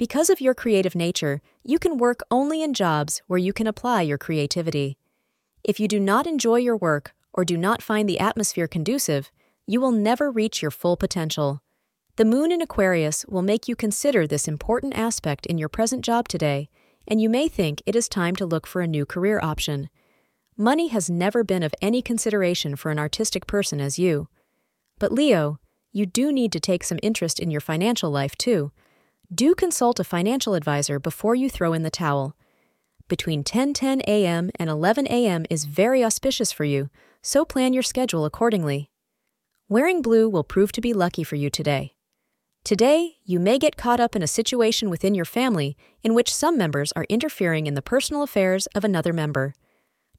Because of your creative nature, you can work only in jobs where you can apply your creativity. If you do not enjoy your work or do not find the atmosphere conducive, you will never reach your full potential. The moon in Aquarius will make you consider this important aspect in your present job today, and you may think it is time to look for a new career option. Money has never been of any consideration for an artistic person as you. But Leo, you do need to take some interest in your financial life too do consult a financial advisor before you throw in the towel. Between 10:10 a.m. and 11 a.m. is very auspicious for you, so plan your schedule accordingly. Wearing blue will prove to be lucky for you today. Today, you may get caught up in a situation within your family in which some members are interfering in the personal affairs of another member.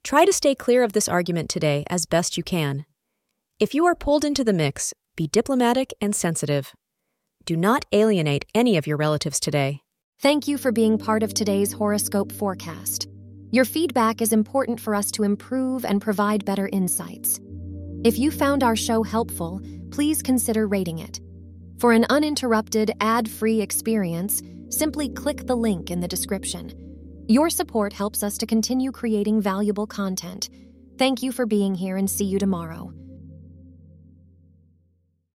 Try to stay clear of this argument today as best you can. If you are pulled into the mix, be diplomatic and sensitive. Do not alienate any of your relatives today. Thank you for being part of today's horoscope forecast. Your feedback is important for us to improve and provide better insights. If you found our show helpful, please consider rating it. For an uninterrupted, ad free experience, simply click the link in the description. Your support helps us to continue creating valuable content. Thank you for being here and see you tomorrow.